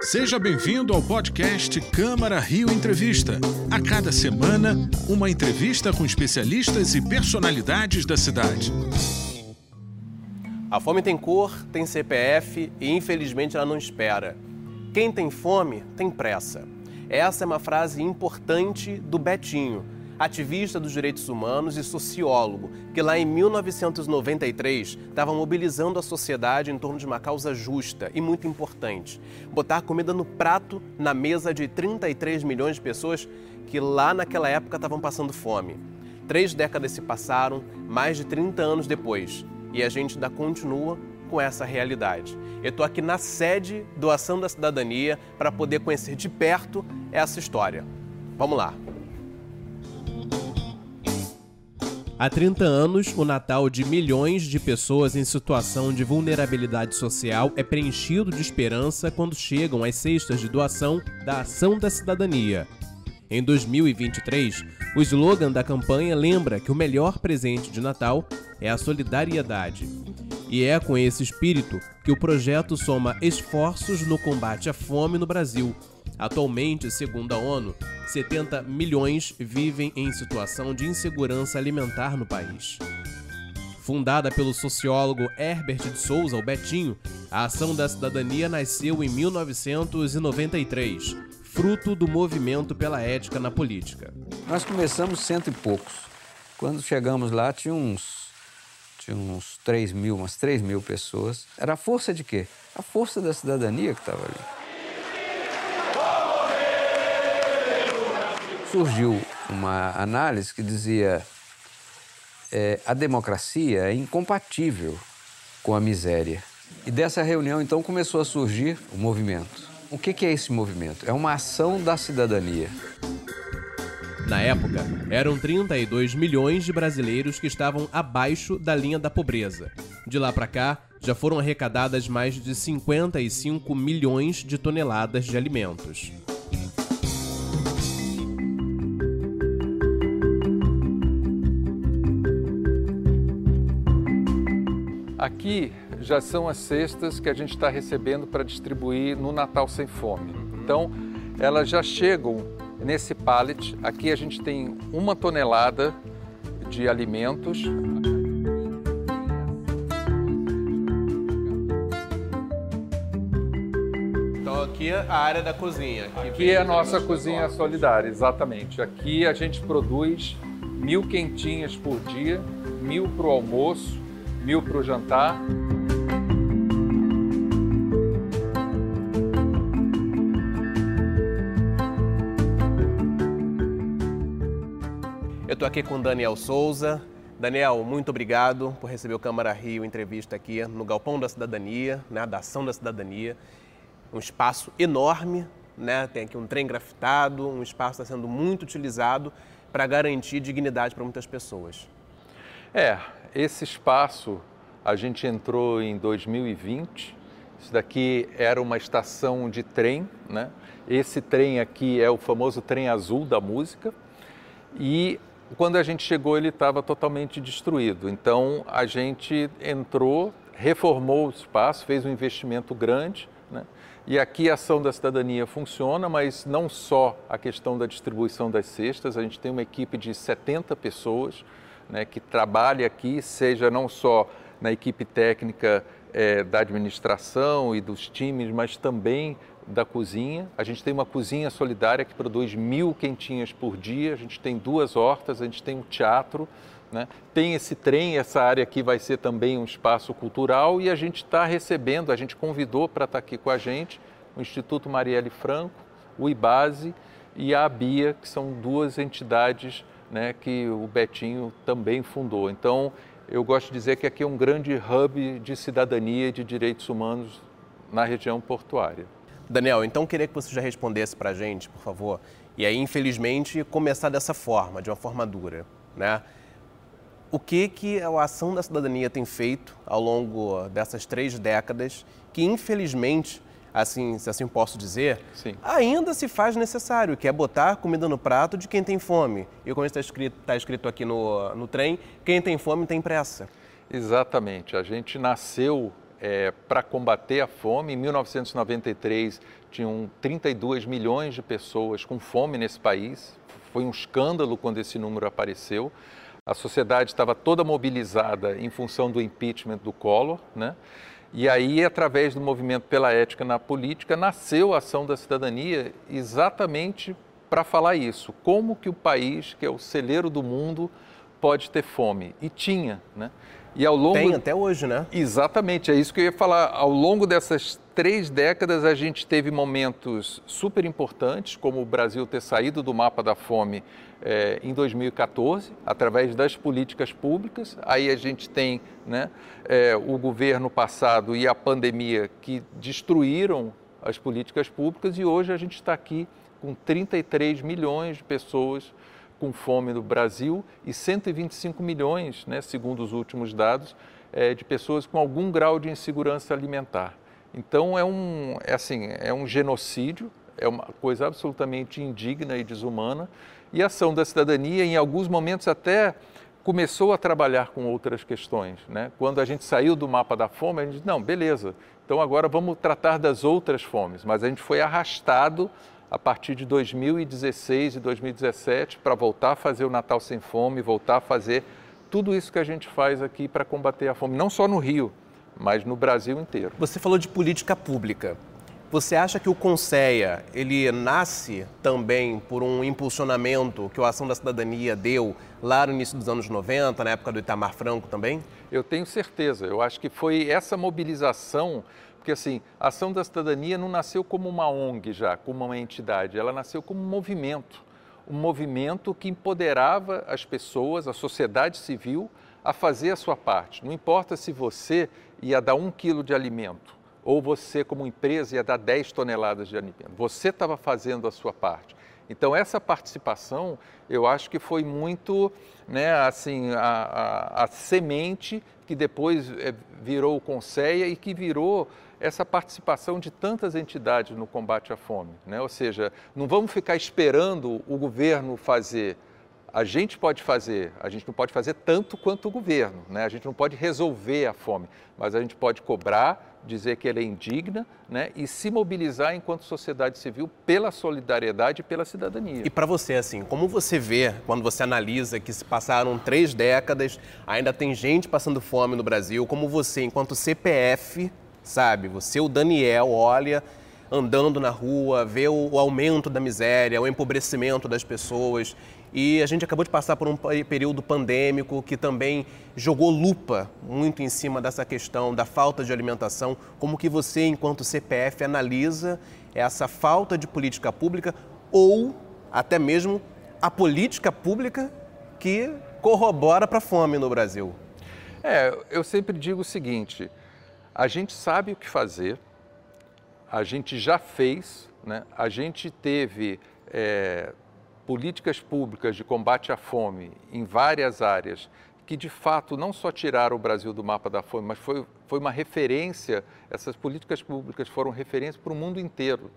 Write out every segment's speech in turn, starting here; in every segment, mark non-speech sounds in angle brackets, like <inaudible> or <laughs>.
Seja bem-vindo ao podcast Câmara Rio Entrevista. A cada semana, uma entrevista com especialistas e personalidades da cidade. A fome tem cor, tem CPF e infelizmente ela não espera. Quem tem fome tem pressa. Essa é uma frase importante do Betinho, ativista dos direitos humanos e sociólogo, que lá em 1993 estava mobilizando a sociedade em torno de uma causa justa e muito importante: botar comida no prato na mesa de 33 milhões de pessoas que lá naquela época estavam passando fome. Três décadas se passaram, mais de 30 anos depois, e a gente ainda continua com essa realidade. Eu estou aqui na sede do Ação da Cidadania para poder conhecer de perto essa história. Vamos lá! Há 30 anos, o Natal de milhões de pessoas em situação de vulnerabilidade social é preenchido de esperança quando chegam as cestas de doação da Ação da Cidadania. Em 2023, o slogan da campanha lembra que o melhor presente de Natal é a solidariedade. E é com esse espírito que o projeto soma esforços no combate à fome no Brasil Atualmente, segundo a ONU, 70 milhões vivem em situação de insegurança alimentar no país. Fundada pelo sociólogo Herbert de Souza, o Betinho, a Ação da Cidadania nasceu em 1993, fruto do movimento pela ética na política. Nós começamos cento e poucos. Quando chegamos lá, tinha uns, tinha uns 3 mil, umas 3 mil pessoas. Era a força de quê? A força da cidadania que estava ali. Surgiu uma análise que dizia é, a democracia é incompatível com a miséria. E dessa reunião, então, começou a surgir o movimento. O que, que é esse movimento? É uma ação da cidadania. Na época, eram 32 milhões de brasileiros que estavam abaixo da linha da pobreza. De lá para cá, já foram arrecadadas mais de 55 milhões de toneladas de alimentos. Aqui já são as cestas que a gente está recebendo para distribuir no Natal Sem Fome. Então, elas já chegam nesse pallet. Aqui a gente tem uma tonelada de alimentos. Então aqui é a área da cozinha. Aqui, aqui é a nossa cozinha solidária, exatamente. Aqui a gente produz mil quentinhas por dia, mil para o almoço, mil para o jantar. Eu estou aqui com Daniel Souza. Daniel, muito obrigado por receber o Câmara Rio entrevista aqui no Galpão da Cidadania, né, da Ação da Cidadania. Um espaço enorme, né, tem aqui um trem grafitado, um espaço está sendo muito utilizado para garantir dignidade para muitas pessoas. É, esse espaço a gente entrou em 2020. Isso daqui era uma estação de trem, né? Esse trem aqui é o famoso trem azul da música. E quando a gente chegou, ele estava totalmente destruído. Então a gente entrou, reformou o espaço, fez um investimento grande. Né? E aqui a ação da cidadania funciona, mas não só a questão da distribuição das cestas, a gente tem uma equipe de 70 pessoas né, que trabalha aqui, seja não só na equipe técnica é, da administração e dos times, mas também da cozinha. A gente tem uma cozinha solidária que produz mil quentinhas por dia, a gente tem duas hortas, a gente tem um teatro, né? tem esse trem, essa área aqui vai ser também um espaço cultural e a gente está recebendo, a gente convidou para estar tá aqui com a gente o Instituto Marielle Franco, o IBASE e a ABIA, que são duas entidades né, que o Betinho também fundou. Então, eu gosto de dizer que aqui é um grande hub de cidadania e de direitos humanos na região portuária. Daniel, então queria que você já respondesse para a gente, por favor, e aí, infelizmente, começar dessa forma, de uma forma dura, né? O que, que a Ação da Cidadania tem feito ao longo dessas três décadas que, infelizmente, assim, se assim posso dizer, Sim. ainda se faz necessário, que é botar comida no prato de quem tem fome. E como está escrito, está escrito aqui no, no trem, quem tem fome tem pressa. Exatamente. A gente nasceu é, para combater a fome. Em 1993, tinham 32 milhões de pessoas com fome nesse país. Foi um escândalo quando esse número apareceu. A sociedade estava toda mobilizada em função do impeachment do Collor, né? E aí, através do movimento pela ética na política, nasceu a ação da cidadania exatamente para falar isso. Como que o país, que é o celeiro do mundo, pode ter fome? E tinha, né? E ao longo... Tem até hoje, né? Exatamente, é isso que eu ia falar. Ao longo dessas três décadas, a gente teve momentos super importantes, como o Brasil ter saído do mapa da fome é, em 2014, através das políticas públicas. Aí a gente tem né, é, o governo passado e a pandemia que destruíram as políticas públicas, e hoje a gente está aqui com 33 milhões de pessoas com fome no Brasil e 125 milhões, né, segundo os últimos dados, é, de pessoas com algum grau de insegurança alimentar. Então é um, é assim, é um genocídio, é uma coisa absolutamente indigna e desumana. E a ação da cidadania, em alguns momentos até começou a trabalhar com outras questões. Né? Quando a gente saiu do mapa da fome, a gente disse, não, beleza, então agora vamos tratar das outras fomes. Mas a gente foi arrastado a partir de 2016 e 2017 para voltar a fazer o Natal Sem Fome, voltar a fazer tudo isso que a gente faz aqui para combater a fome, não só no Rio, mas no Brasil inteiro. Você falou de política pública. Você acha que o Conceia, ele nasce também por um impulsionamento que a Ação da Cidadania deu lá no início dos anos 90, na época do Itamar Franco também? Eu tenho certeza. Eu acho que foi essa mobilização porque assim, a Ação da Cidadania não nasceu como uma ONG já, como uma entidade, ela nasceu como um movimento. Um movimento que empoderava as pessoas, a sociedade civil, a fazer a sua parte. Não importa se você ia dar um quilo de alimento ou você, como empresa, ia dar 10 toneladas de alimento. Você estava fazendo a sua parte. Então, essa participação, eu acho que foi muito, né, assim, a, a, a semente que depois é, virou o Conceia e que virou essa participação de tantas entidades no combate à fome. Né? Ou seja, não vamos ficar esperando o governo fazer. A gente pode fazer, a gente não pode fazer tanto quanto o governo, né? a gente não pode resolver a fome, mas a gente pode cobrar, dizer que ela é indigna né? e se mobilizar enquanto sociedade civil pela solidariedade e pela cidadania. E para você, assim, como você vê quando você analisa que se passaram três décadas, ainda tem gente passando fome no Brasil, como você, enquanto CPF, sabe? Você, o Daniel, olha andando na rua, vê o, aumento da miséria, o empobrecimento das pessoas. E a gente acabou de passar por um período pandêmico que também jogou lupa muito em cima dessa questão da falta de alimentação. Como que você, enquanto CPF, analisa essa falta de política pública ou até mesmo a política pública que corrobora para a fome no Brasil? É, eu sempre digo o seguinte: a gente sabe o que fazer, a gente já fez, né? a gente teve é, políticas públicas de combate à fome em várias áreas que de fato não só tiraram o Brasil do mapa da fome, mas foi, foi uma referência, essas políticas públicas foram referência para o mundo inteiro.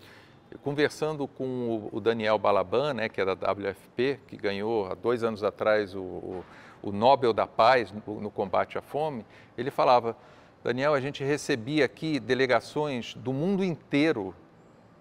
Conversando com o Daniel Balaban, né, que é da WFP, que ganhou há dois anos atrás o, o, o Nobel da Paz no, no combate à fome, ele falava, Daniel, a gente recebia aqui delegações do mundo inteiro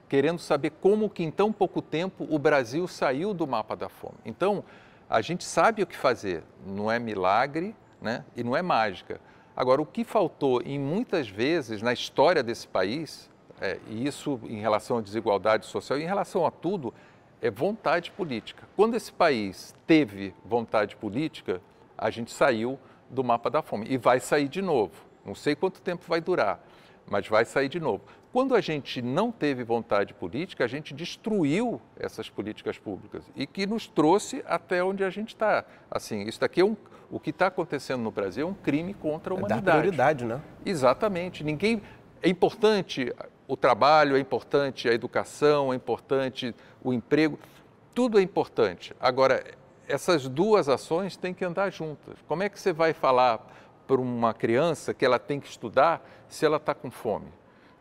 querendo saber como que em tão pouco tempo o Brasil saiu do mapa da fome. Então, a gente sabe o que fazer, não é milagre né? e não é mágica. Agora, o que faltou em muitas vezes na história desse país, é, e isso em relação à desigualdade social, em relação a tudo, é vontade política. Quando esse país teve vontade política, a gente saiu do mapa da fome e vai sair de novo. Não sei quanto tempo vai durar, mas vai sair de novo. Quando a gente não teve vontade política, a gente destruiu essas políticas públicas e que nos trouxe até onde a gente está. Assim, isso daqui é um, o que está acontecendo no Brasil é um crime contra a humanidade. É dar prioridade, né? Exatamente. Ninguém é importante o trabalho, é importante a educação, é importante o emprego, tudo é importante. Agora, essas duas ações têm que andar juntas. Como é que você vai falar para uma criança que ela tem que estudar se ela está com fome?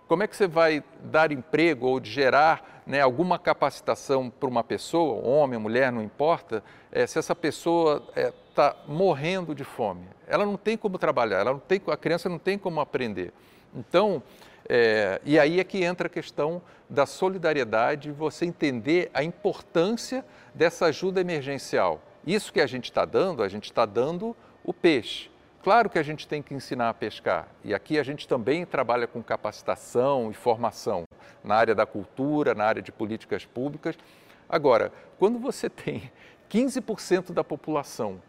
Como é que você vai dar emprego ou gerar né, alguma capacitação para uma pessoa, homem, mulher, não importa, é, se essa pessoa está é, morrendo de fome? Ela não tem como trabalhar, ela não tem, a criança não tem como aprender. Então, é, e aí é que entra a questão da solidariedade, você entender a importância dessa ajuda emergencial. Isso que a gente está dando, a gente está dando o peixe. Claro que a gente tem que ensinar a pescar, e aqui a gente também trabalha com capacitação e formação na área da cultura, na área de políticas públicas. Agora, quando você <laughs> tem 15% da população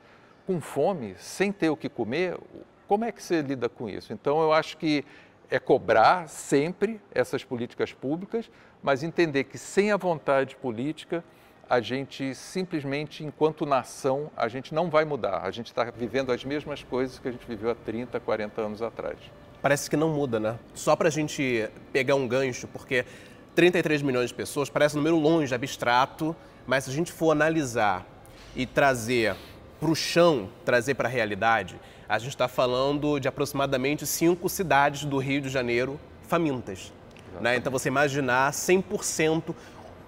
com fome, sem ter o que comer, como é que você lida com isso? Então, eu acho que é cobrar sempre essas políticas públicas, mas entender que sem a vontade política, a gente simplesmente, enquanto nação, a gente não vai mudar. A gente está vivendo as mesmas coisas que a gente viveu há 30, 40 anos atrás. Parece que não muda, né? Só para a gente pegar um gancho, porque 33 milhões de pessoas parece um número longe, abstrato, mas se a gente for analisar e trazer para o chão, trazer para a realidade, a gente está falando de aproximadamente cinco cidades do Rio de Janeiro famintas. Né? Então você imaginar 100%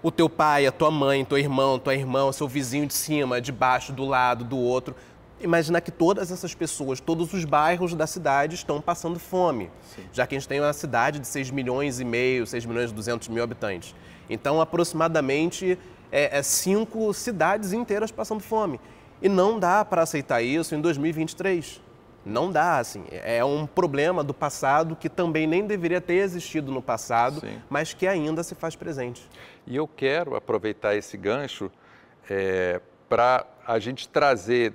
o teu pai, a tua mãe, teu irmão, tua irmã, seu vizinho de cima, de baixo, do lado, do outro. Imaginar que todas essas pessoas, todos os bairros da cidade estão passando fome, Sim. já que a gente tem uma cidade de 6 milhões e meio, 6 milhões e 200 mil habitantes. Então, aproximadamente é, é cinco cidades inteiras passando fome. E não dá para aceitar isso em 2023. Não dá, assim. É um problema do passado que também nem deveria ter existido no passado, Sim. mas que ainda se faz presente. E eu quero aproveitar esse gancho é, para a gente trazer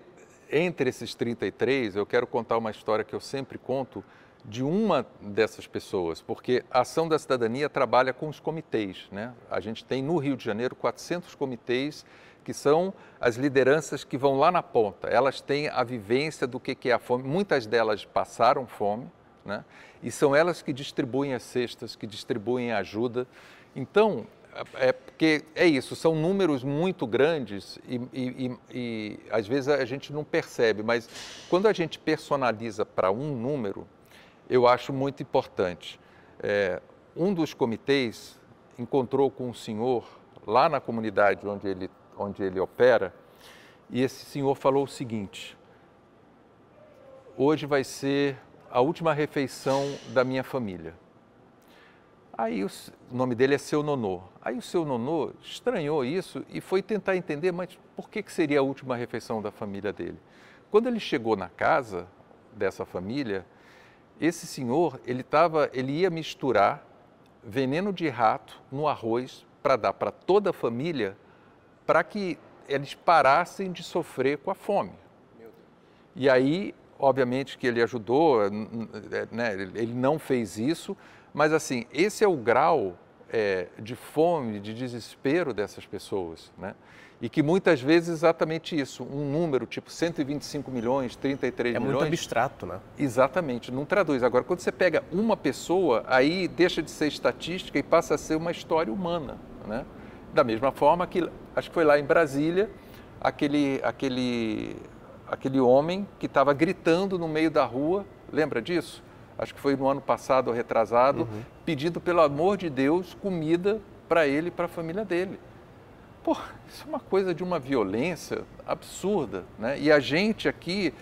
entre esses 33, eu quero contar uma história que eu sempre conto de uma dessas pessoas, porque a Ação da Cidadania trabalha com os comitês. Né? A gente tem no Rio de Janeiro 400 comitês que são as lideranças que vão lá na ponta. Elas têm a vivência do que é a fome. Muitas delas passaram fome, né? e são elas que distribuem as cestas, que distribuem a ajuda. Então, é porque é isso, são números muito grandes e, e, e, e às vezes a gente não percebe, mas quando a gente personaliza para um número, eu acho muito importante. É, um dos comitês encontrou com um senhor lá na comunidade onde ele onde ele opera, e esse senhor falou o seguinte: hoje vai ser a última refeição da minha família. Aí o nome dele é seu Nonô. Aí o seu Nonô estranhou isso e foi tentar entender, mas por que, que seria a última refeição da família dele? Quando ele chegou na casa dessa família, esse senhor ele tava, ele ia misturar veneno de rato no arroz para dar para toda a família para que eles parassem de sofrer com a fome. E aí, obviamente que ele ajudou, né, ele não fez isso, mas assim, esse é o grau é, de fome, de desespero dessas pessoas, né? E que muitas vezes exatamente isso, um número tipo 125 milhões, 33 é milhões. É muito abstrato, né? Exatamente, não traduz. Agora, quando você pega uma pessoa, aí deixa de ser estatística e passa a ser uma história humana, né? Da mesma forma que, acho que foi lá em Brasília, aquele, aquele, aquele homem que estava gritando no meio da rua, lembra disso? Acho que foi no ano passado ou retrasado, uhum. pedindo, pelo amor de Deus, comida para ele e para a família dele. Pô, isso é uma coisa de uma violência absurda, né? E a gente aqui,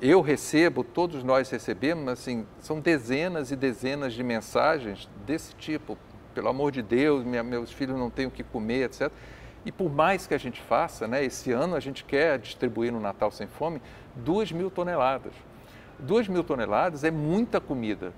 eu recebo, todos nós recebemos, assim, são dezenas e dezenas de mensagens desse tipo pelo amor de Deus, minha, meus filhos não têm o que comer, etc. E por mais que a gente faça, né, esse ano a gente quer distribuir no Natal Sem Fome 2 mil toneladas. 2 mil toneladas é muita comida,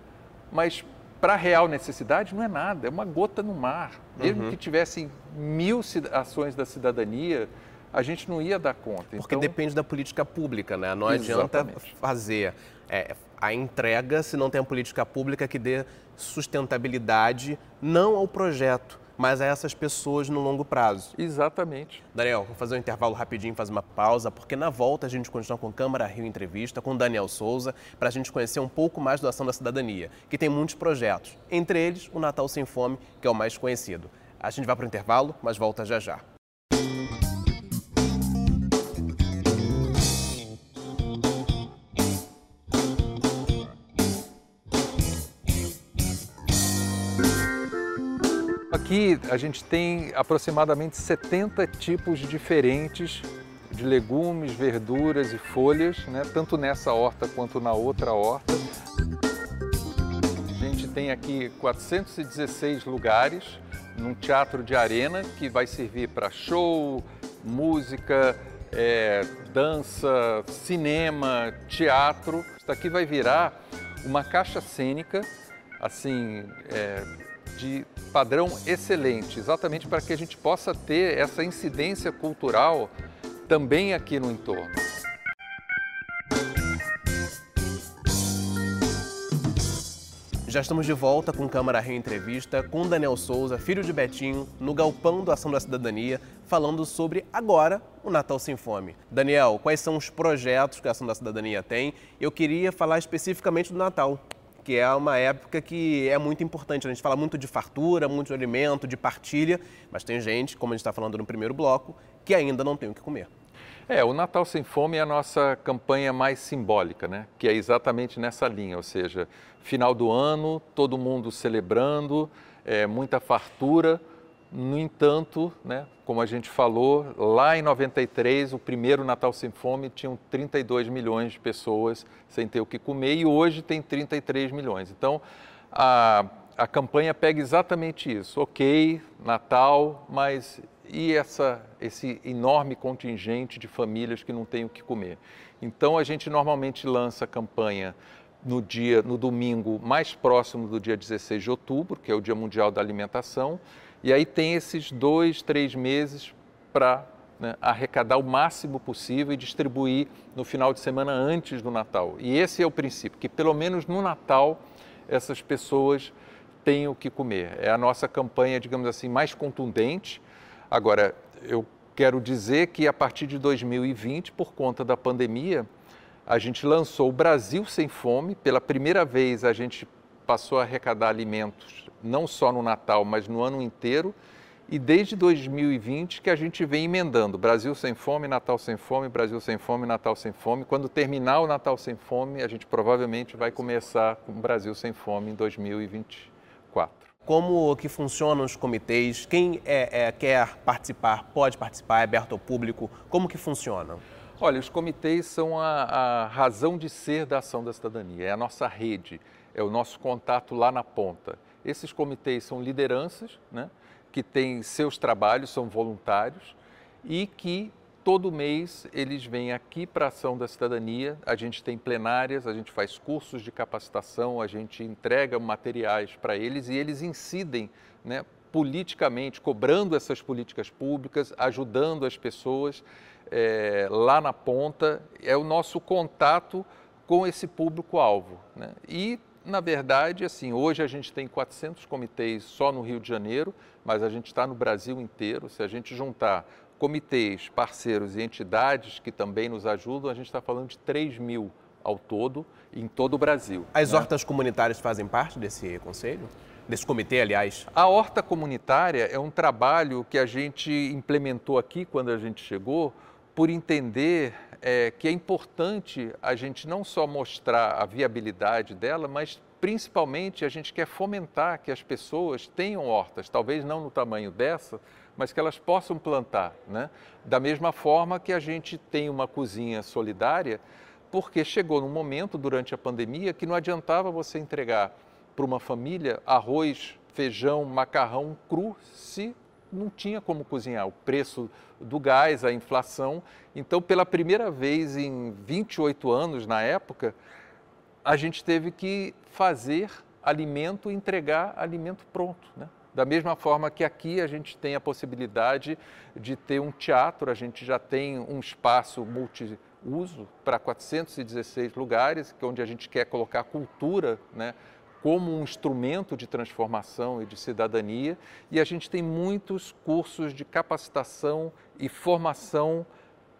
mas para a real necessidade não é nada, é uma gota no mar. Mesmo uhum. que tivessem mil ações da cidadania, a gente não ia dar conta. Porque então... depende da política pública, né? Não Exatamente. adianta fazer é, a entrega se não tem a política pública que dê sustentabilidade não ao projeto, mas a essas pessoas no longo prazo. Exatamente. Daniel, vou fazer um intervalo rapidinho, fazer uma pausa, porque na volta a gente continua com Câmara Rio Entrevista, com Daniel Souza, para a gente conhecer um pouco mais do Ação da Cidadania, que tem muitos projetos, entre eles o Natal Sem Fome, que é o mais conhecido. A gente vai para o intervalo, mas volta já já. Aqui a gente tem aproximadamente 70 tipos diferentes de legumes, verduras e folhas, né? tanto nessa horta quanto na outra horta. A gente tem aqui 416 lugares num teatro de arena que vai servir para show, música, é, dança, cinema, teatro. Isso daqui vai virar uma caixa cênica, assim, é, de padrão excelente, exatamente para que a gente possa ter essa incidência cultural também aqui no entorno. Já estamos de volta com Câmara Rio Entrevista com Daniel Souza, filho de Betinho, no Galpão do Ação da Cidadania, falando sobre agora o Natal Sem Fome. Daniel, quais são os projetos que a Ação da Cidadania tem? Eu queria falar especificamente do Natal, que é uma época que é muito importante. A gente fala muito de fartura, muito de alimento, de partilha, mas tem gente, como a gente está falando no primeiro bloco, que ainda não tem o que comer. É, o Natal Sem Fome é a nossa campanha mais simbólica, né? Que é exatamente nessa linha, ou seja, final do ano, todo mundo celebrando, é, muita fartura. No entanto, né, como a gente falou, lá em 93, o primeiro Natal Sem Fome, tinham 32 milhões de pessoas sem ter o que comer e hoje tem 33 milhões. Então, a, a campanha pega exatamente isso. Ok, Natal, mas e essa, esse enorme contingente de famílias que não têm o que comer. Então a gente normalmente lança a campanha no dia, no domingo mais próximo do dia 16 de outubro, que é o Dia Mundial da Alimentação, e aí tem esses dois, três meses para né, arrecadar o máximo possível e distribuir no final de semana antes do Natal. E esse é o princípio, que pelo menos no Natal essas pessoas tenham o que comer. É a nossa campanha, digamos assim, mais contundente Agora, eu quero dizer que a partir de 2020, por conta da pandemia, a gente lançou o Brasil Sem Fome. Pela primeira vez, a gente passou a arrecadar alimentos, não só no Natal, mas no ano inteiro. E desde 2020 que a gente vem emendando Brasil Sem Fome, Natal Sem Fome, Brasil Sem Fome, Natal Sem Fome. Quando terminar o Natal Sem Fome, a gente provavelmente vai começar com Brasil Sem Fome em 2024. Como que funcionam os comitês? Quem é, é, quer participar pode participar, é aberto ao público? Como que funciona? Olha, os comitês são a, a razão de ser da ação da cidadania, é a nossa rede, é o nosso contato lá na ponta. Esses comitês são lideranças, né, que têm seus trabalhos, são voluntários e que todo mês eles vêm aqui para a Ação da Cidadania, a gente tem plenárias, a gente faz cursos de capacitação, a gente entrega materiais para eles e eles incidem né, politicamente, cobrando essas políticas públicas, ajudando as pessoas é, lá na ponta. É o nosso contato com esse público-alvo. Né? E, na verdade, assim, hoje a gente tem 400 comitês só no Rio de Janeiro, mas a gente está no Brasil inteiro. Se a gente juntar comitês, parceiros e entidades que também nos ajudam, a gente está falando de 3 mil ao todo, em todo o Brasil. As né? hortas comunitárias fazem parte desse conselho? Desse comitê, aliás? A horta comunitária é um trabalho que a gente implementou aqui quando a gente chegou, por entender é, que é importante a gente não só mostrar a viabilidade dela, mas principalmente a gente quer fomentar que as pessoas tenham hortas, talvez não no tamanho dessa, mas que elas possam plantar. Né? Da mesma forma que a gente tem uma cozinha solidária, porque chegou num momento durante a pandemia que não adiantava você entregar para uma família arroz, feijão, macarrão cru se não tinha como cozinhar. O preço do gás, a inflação. Então, pela primeira vez em 28 anos na época, a gente teve que fazer alimento e entregar alimento pronto. Né? Da mesma forma que aqui a gente tem a possibilidade de ter um teatro, a gente já tem um espaço multiuso para 416 lugares, é onde a gente quer colocar cultura né, como um instrumento de transformação e de cidadania, e a gente tem muitos cursos de capacitação e formação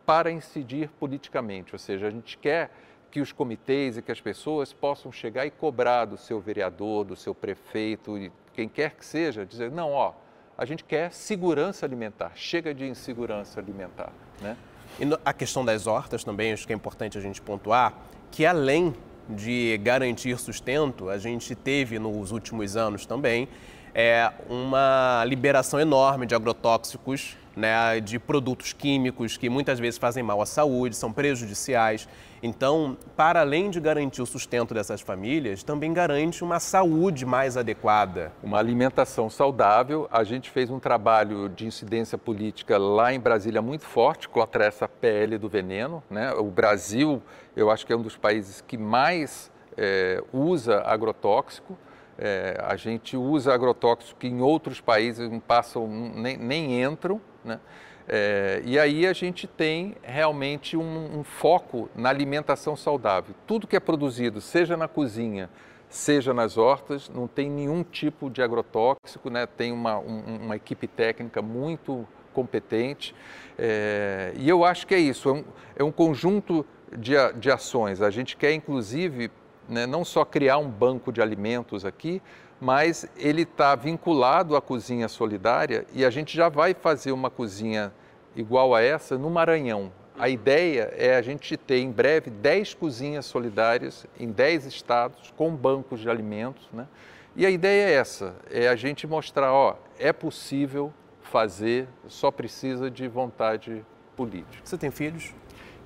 para incidir politicamente, ou seja, a gente quer que os comitês e que as pessoas possam chegar e cobrar do seu vereador, do seu prefeito, quem quer que seja, dizer, não, ó, a gente quer segurança alimentar, chega de insegurança alimentar. Né? E a questão das hortas também, acho que é importante a gente pontuar, que além de garantir sustento, a gente teve nos últimos anos também é uma liberação enorme de agrotóxicos, né, de produtos químicos que muitas vezes fazem mal à saúde, são prejudiciais. Então, para além de garantir o sustento dessas famílias, também garante uma saúde mais adequada. Uma alimentação saudável. A gente fez um trabalho de incidência política lá em Brasília muito forte contra essa PL do veneno. Né? O Brasil, eu acho que é um dos países que mais é, usa agrotóxico. É, a gente usa agrotóxico que em outros países não passam, nem, nem entram. Né? É, e aí a gente tem realmente um, um, foco na alimentação saudável. Tudo que é produzido, seja na cozinha, seja nas hortas, não tem nenhum tipo de agrotóxico, né? tem uma, um, uma equipe técnica muito competente. É, e eu acho que é isso, é um, é um conjunto de, de ações. A gente quer, inclusive, né, não só criar um banco de alimentos aqui, mas ele está vinculado à cozinha solidária e a gente já vai fazer uma cozinha igual a essa no Maranhão. A ideia é a gente ter em breve 10 cozinhas solidárias em 10 estados com bancos de alimentos. Né? E a ideia é essa, é a gente mostrar, ó, é possível fazer, só precisa de vontade política. Você tem filhos?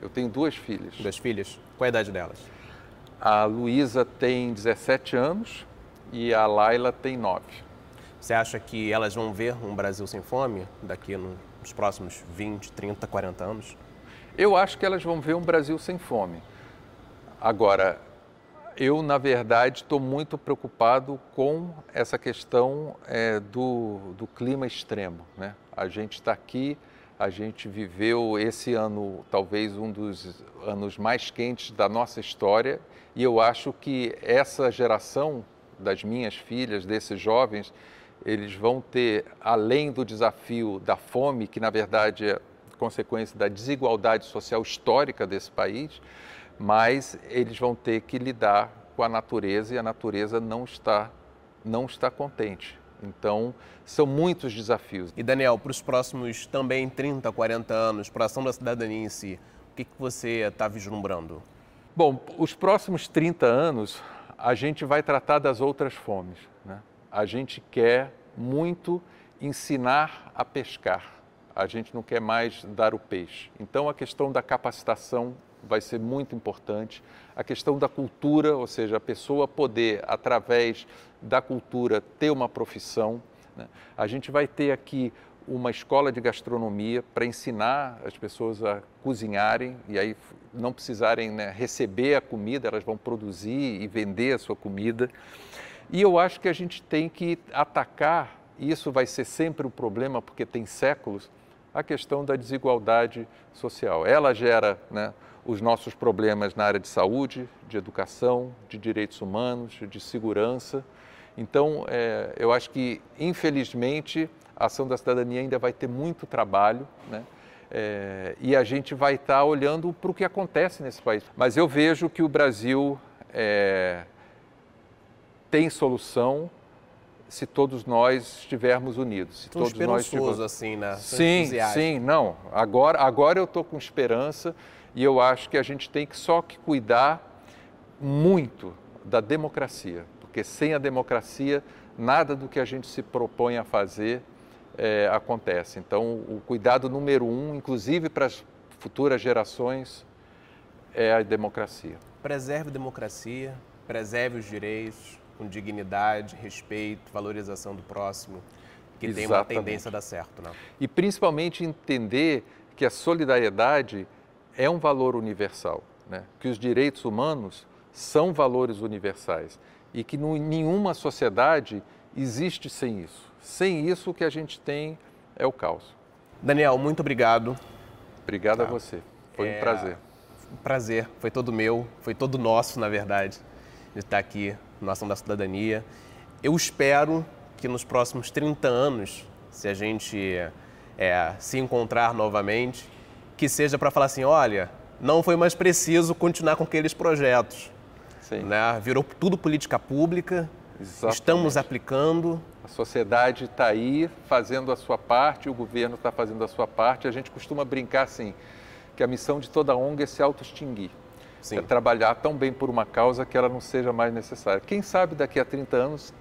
Eu tenho duas filhas. Duas filhas? Qual a idade delas? A Luísa tem 17 anos e a Laila tem 9. Você acha que elas vão ver um Brasil sem fome daqui nos próximos 20, 30, 40 anos? Eu acho que elas vão ver um Brasil sem fome. Agora, eu, na verdade, estou muito preocupado com essa questão é, do, do clima extremo. Né? A gente está aqui, a gente viveu esse ano, talvez um dos anos mais quentes da nossa história, e eu acho que essa geração das minhas filhas, desses jovens, eles vão ter, além do desafio da fome, que na verdade é consequência da desigualdade social histórica desse país, mas eles vão ter que lidar com a natureza e a natureza não está, não está contente. Então, são muitos desafios. E Daniel, para os próximos também 30, 40 anos, para a ação da cidadania em si, o que, que você está vislumbrando? Bom, os próximos 30 anos, a gente vai tratar das outras fomes. Né? A gente quer muito ensinar a pescar. A gente não quer mais dar o peixe. Então, a questão da capacitação vai ser muito importante. A questão da cultura, ou seja, a pessoa poder, através da cultura, ter uma profissão. Né? A gente vai ter aqui uma escola de gastronomia para ensinar as pessoas a cozinharem e aí não precisarem né, receber a comida, elas vão produzir e vender a sua comida. E eu acho que a gente tem que atacar, isso vai ser sempre um problema porque tem séculos, a questão da desigualdade social. Ela gera né, os nossos problemas na área de saúde, de educação, de direitos humanos, de segurança. Então, é, eu acho que, infelizmente, a ação da cidadania ainda vai ter muito trabalho, né? É, e a gente vai estar tá olhando para o que acontece nesse país. Mas eu vejo que o Brasil é, tem solução se todos nós estivermos unidos. Se todos nós estivermos... assim, né? Sim, sim, não. Agora, agora eu estou com esperança e eu acho que a gente tem que só que cuidar muito da democracia, porque sem a democracia nada do que a gente se propõe a fazer é, acontece. Então, o cuidado número um, inclusive para as futuras gerações, é a democracia. Preserve a democracia, preserve os direitos com dignidade, respeito, valorização do próximo, que Exatamente. tem uma tendência a dar certo. Né? E principalmente entender que a solidariedade é um valor universal, né? que os direitos humanos são valores universais e que em nenhuma sociedade existe sem isso. Sem isso, o que a gente tem é o caos. Daniel, muito obrigado. Obrigado tá. a você. Foi é... um prazer. Prazer, foi todo meu, foi todo nosso, na verdade, de estar aqui na Ação da Cidadania. Eu espero que nos próximos 30 anos, se a gente é, se encontrar novamente, que seja para falar assim, olha, não foi mais preciso continuar com aqueles projetos. Sim. Né? Virou tudo política pública, Exatamente. estamos aplicando, a sociedade está aí fazendo a sua parte, o governo está fazendo a sua parte. A gente costuma brincar assim, que a missão de toda ONG é se auto-extinguir. É trabalhar tão bem por uma causa que ela não seja mais necessária. Quem sabe daqui a 30 anos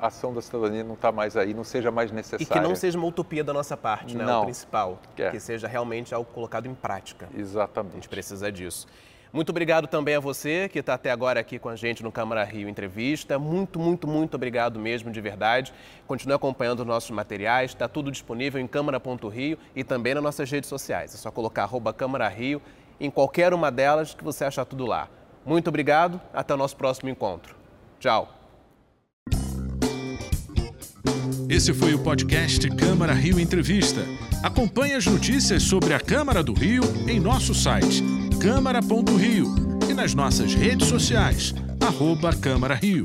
a ação da cidadania não está mais aí, não seja mais necessária. E que não seja uma utopia da nossa parte, né? Não. O principal. É. Que seja realmente algo colocado em prática. A Exatamente. gente precisa disso. Muito obrigado também a você que está até agora aqui com a gente no Câmara Rio Entrevista. Muito, muito, muito obrigado mesmo, de verdade. Continue acompanhando os nossos materiais. Está tudo disponível em câmara.rio e também nas nossas redes sociais. É só colocar arroba Câmara Rio em qualquer uma delas que você achar tudo lá. Muito obrigado. Até o nosso próximo encontro. Tchau. Esse foi o podcast Câmara Rio Entrevista. Acompanhe as notícias sobre a Câmara do Rio em nosso site câmara.rio e nas nossas redes sociais, arroba Câmara Rio.